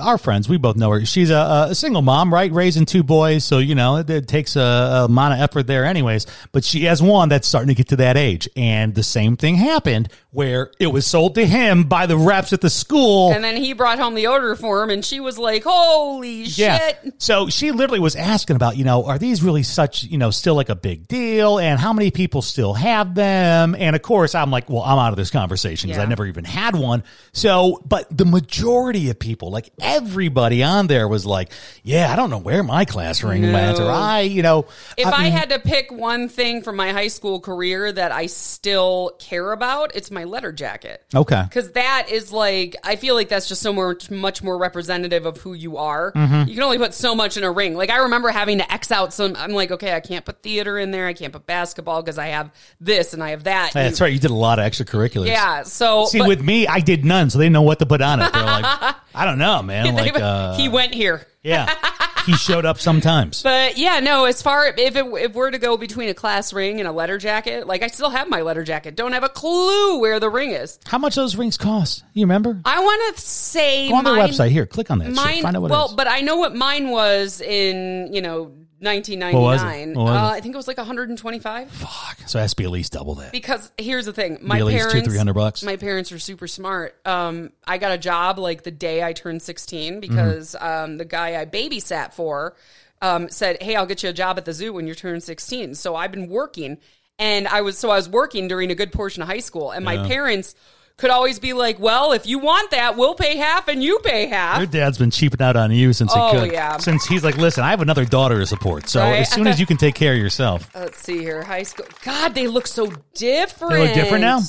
our friends, we both know her. She's a, a single mom, right? Raising two boys. So, you know, it, it takes a, a amount of effort there anyways. But she has one that's starting to get to that age. And the same thing happened where it was sold to him by the reps at the school. And then he brought home the order form, and she was like, "Holy Yeah. shit!" So she literally was asking about, you know, are these really such, you know, still like a big deal? And how many people still have them? And of course, I'm like, well, I'm out of this conversation because I never even had one. So, but the majority of people, like everybody on there was like, yeah, I don't know where my class ring went. Or I, you know, If I, mean, had to pick one thing from my high school career that I still care about, it's my letter jacket. Okay. Because that is like, I feel like that's just so much, much more representative of who you are. Mm-hmm. You can only put so much in a ring. Like, I remember having to X out some, I'm like, okay, I can't put theater in there. I can't put basketball because I have this and I have that. That's right. You did a lot of extracurriculars. Yeah. So, See, but- with me, I did none, so they didn't know what to put on it. They're like, I don't know, man. they- Like, uh, he went here. Yeah, he showed up sometimes. But yeah, no. As far if it if we're to go between a class ring and a letter jacket, like I still have my letter jacket. Don't have a clue where the ring is. How much those rings cost? You remember? I want to say Go on their website here. Click on that. Mine, shit. Find out what well, it is. but I know what mine was in you know 1999. What was it? What was uh. I think it was like 125. Fuck. So it has to be at least double that. Because here's the thing, my at least two, parents, 300 bucks? my parents are super smart. Um, I got a job like the day I turned 16 Mm-hmm. because um, the guy I babysat for um, said, "Hey, I'll get you a job at the zoo when you turn 16." So I've been working, and I was so I was working during a good portion of high school, and my parents could always be like, well, if you want that, we'll pay half and you pay half. Your dad's been cheaping out on you since Oh, he could. yeah. Since he's like, listen, I have another daughter to support. So Right. as soon as you can take care of yourself, Let's see here. High school. God, they look so different. they look different now.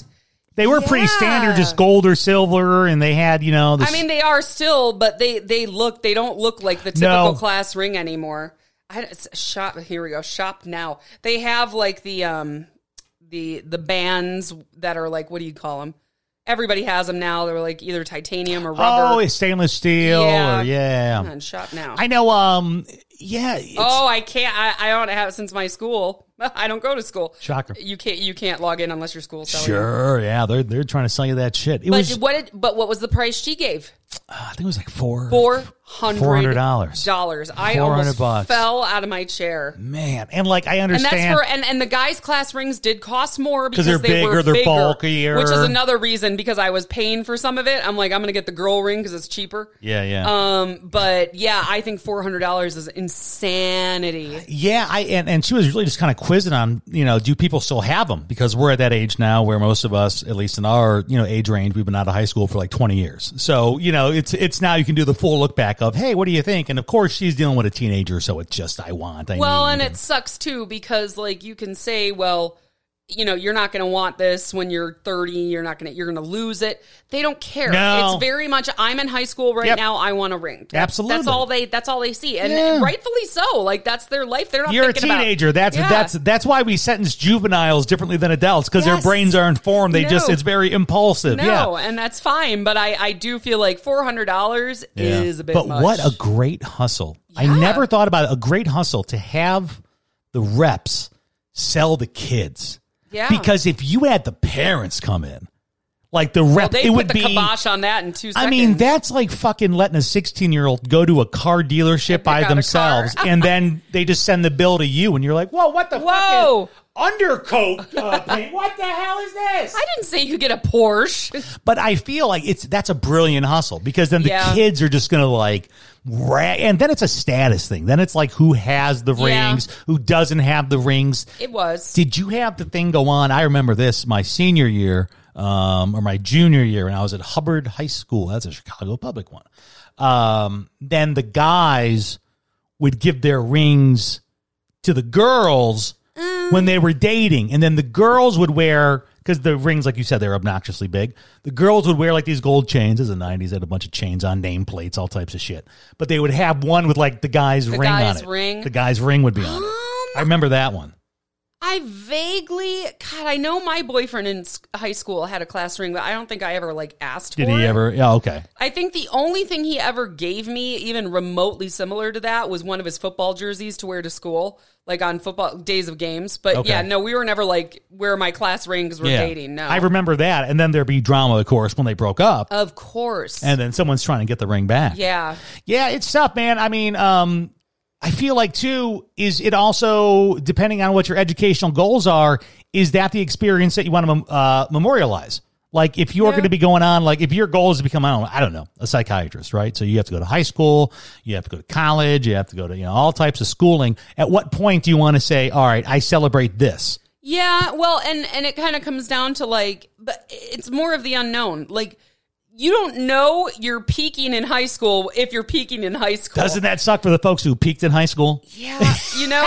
They were pretty standard, just gold or silver, and they had, you know, this, I mean, they are still, but they they look they don't look like the typical No. class ring anymore. I shop here we go shop now. They have like the um the the bands that are like what do you call them? Everybody has them now. They're like either titanium or rubber. oh, it's stainless steel, Yeah. or yeah. Come on, shop now. I know. Um, yeah. It's, oh, I can't. I, I don't have it since my school. I don't go to school. Shocker. You can't. You can't log in unless your school's selling. it. Sure, yeah, they're they're trying to sell you that shit. It But was, what did? But what was the price she gave? I think it was like four, Four hundred $400. Dollars. I almost bucks. fell out of my chair. man, and like I And understand. that's for and, and the guys' class rings did cost more because they're they were bigger, they're bigger, bulkier. which is another reason because I was paying for some of it. I'm like, I'm gonna get the girl ring because it's cheaper. yeah, yeah, Um, but yeah, I think four hundred dollars is insanity. yeah. I and, and she was really just kind of quizzing on, you know, do people still have them? Because we're at that age now where most of us, at least in our you know age range, we've been out of high school for like twenty years. So you know, it's it's now you can do the full look back of, hey, what do you think? And of course, she's dealing with a teenager, so it's just I want. I Well, and it sucks too because like you can say, well, you know, you're not going to want this when you're 30. You're not going to. You're going to lose it. They don't care. No. It's very much. I'm in high school right Yep. now. I want a ring. That's, Absolutely. That's all they. That's all they see, and Yeah. rightfully so. Like that's their life. They're not. You're a thinking about- teenager. That's Yeah. that's that's why we sentence juveniles differently than adults because Yes. their brains are informed. They No. just it's very impulsive. no, yeah. and that's fine. But I, I do feel like four hundred dollars Yeah. is a bit. But much. what a great hustle! I never thought about it. A great hustle to have the reps sell the kids. Yeah. Because if you had the parents come in, like the rep, they it would the be. kibosh on that in two seconds. I mean, that's like fucking letting a 16 year old go to a car dealership by themselves and then they just send the bill to you and you're like, whoa, what the Whoa. fuck is undercoat uh, paint? What the hell is this? I didn't say you could get a Porsche. But I feel like it's that's a brilliant hustle because then the Yeah. kids are just gonna like, and then it's a status thing. Then it's like who has the Yeah. rings, who doesn't have the rings. It was. Did you have the thing go on? I remember this my senior year, um, or my junior year when I was at Hubbard High School. That's a Chicago public one. Um, then the guys would give their rings to the girls when they were dating, and then the girls would wear because the rings, like you said, they're obnoxiously big. The girls would wear like these gold chains. As the '90s, had a bunch of chains on nameplates, all types of shit. But they would have one with like the guy's ring guy's on it. ring? The guy's ring would be on it. Um, I remember that one. I vaguely, God, I know my boyfriend in high school had a class ring, but I don't think I ever like asked Did for he it. ever? Yeah, okay. I think the only thing he ever gave me, even remotely similar to that, was one of his football jerseys to wear to school, like on football days of games. But Okay. yeah, no, we were never like wear my class ring because we're dating. No, I remember that, and then there'd be drama, of course, when they broke up, Of course. and then someone's trying to get the ring back. yeah. Yeah, it's tough, man. I mean, um, I feel like too is it also depending on what your educational goals are. Is that the experience that you want to uh, memorialize? Like if you're Yeah. going to be going on, like if your goal is to become, I don't, know, I don't know, a psychiatrist, right? So you have to go to high school, you have to go to college, you have to go to you know all types of schooling. At what point do you want to say, all right, I celebrate this? Yeah, well, and and it kind of comes down to like, but it's more of the unknown. Like, you don't know you're peaking in high school if you're peaking in high school. Doesn't that suck for the folks who peaked in high school? Yeah, you know,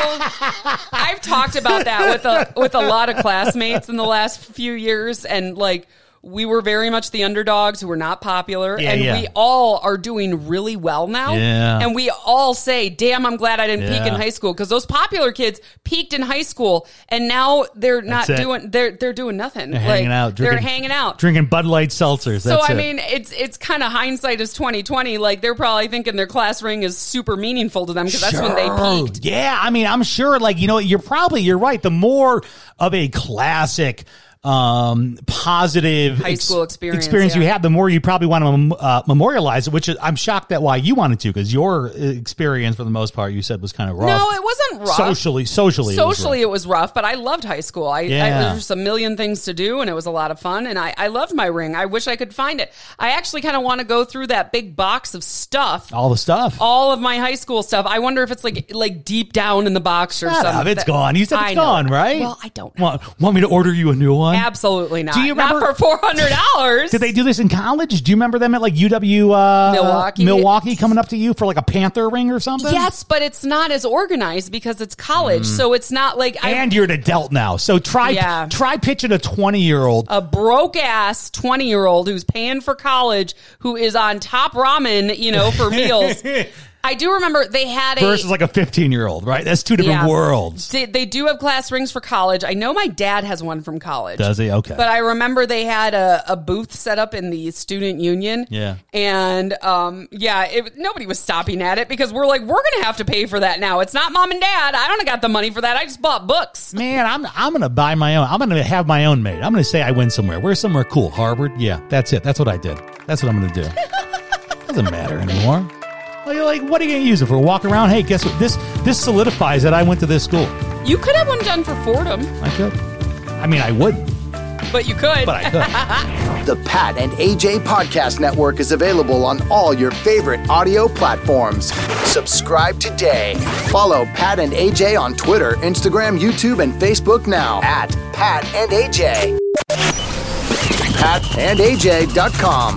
I've talked about that with a with a lot of classmates in the last few years, and like we were very much the underdogs who were not popular, Yeah, and yeah. we all are doing really well now. Yeah. and we all say, "Damn, I'm glad I didn't peak in high school," because those popular kids peaked in high school, and now they're not doing they're they're doing nothing. They're like, hanging out, drinking, they're hanging out. drinking Bud Light seltzers. So I it. mean, it's it's kind of hindsight is twenty twenty. Like they're probably thinking their class ring is super meaningful to them because that's when they Sure. peaked. Yeah, I mean, I'm sure. Like you know, you're probably you're right. The more of a classic, um, positive High school experience, experience you yeah. have, the more you probably want to mem- uh, memorialize it. Which is, I'm shocked that why you wanted to, because your uh, experience for the most part, you said was kind of rough. No, it wasn't rough. Socially, socially, it was socially rough. it was rough, but I loved high school. I, I there was just a million things to do, and it was a lot of fun. And I, I loved my ring. I wish I could find it. I actually kind of want to go through that big box of stuff. all the stuff. All of my high school stuff. I wonder if it's like like deep down in the box or Shut something. up, it's gone. You said it's I know. gone, right? Well, I don't know. Want, want me to order you a new one? One? Absolutely not. Do you not remember- for four hundred dollars? Did they do this in college? Do you remember them at like UW uh, Milwaukee? Milwaukee coming up to you for like a Panther ring or something? Yes, but it's not as organized because it's college, so it's not like I, Mm. And you're an adult now, so try Yeah. try pitching a 20 year old. a broke ass 20 year old who's paying for college who is on top ramen, you know, for meals. I do remember they had a versus like a 15 year old, right? That's two different Yeah. worlds. They, they do have class rings for college. I know my dad has one from college. Does he? Okay. But I remember they had a, a booth set up in the student union. Yeah. And um, yeah, it, nobody was stopping at it because we're like, we're going to have to pay for that now. It's not mom and dad. I don't got the money for that. I just bought books. Man, I'm I'm gonna buy my own. I'm gonna have my own made. I'm gonna say I went somewhere. Where's somewhere cool? Harvard? Yeah, that's it. That's what I did. That's what I'm gonna do. Doesn't matter anymore. Well, you're like, what are you gonna use it for? Walk around? Hey, guess what? This this solidifies that I went to this school. You could have one done for Fordham, I could. I mean, I wouldn't, but you could. but I could. The Pat and AJ Podcast Network is available on all your favorite audio platforms. Subscribe today. Follow Pat and AJ on Twitter, Instagram, YouTube, and Facebook now at Pat and AJ. PatandAJ.com.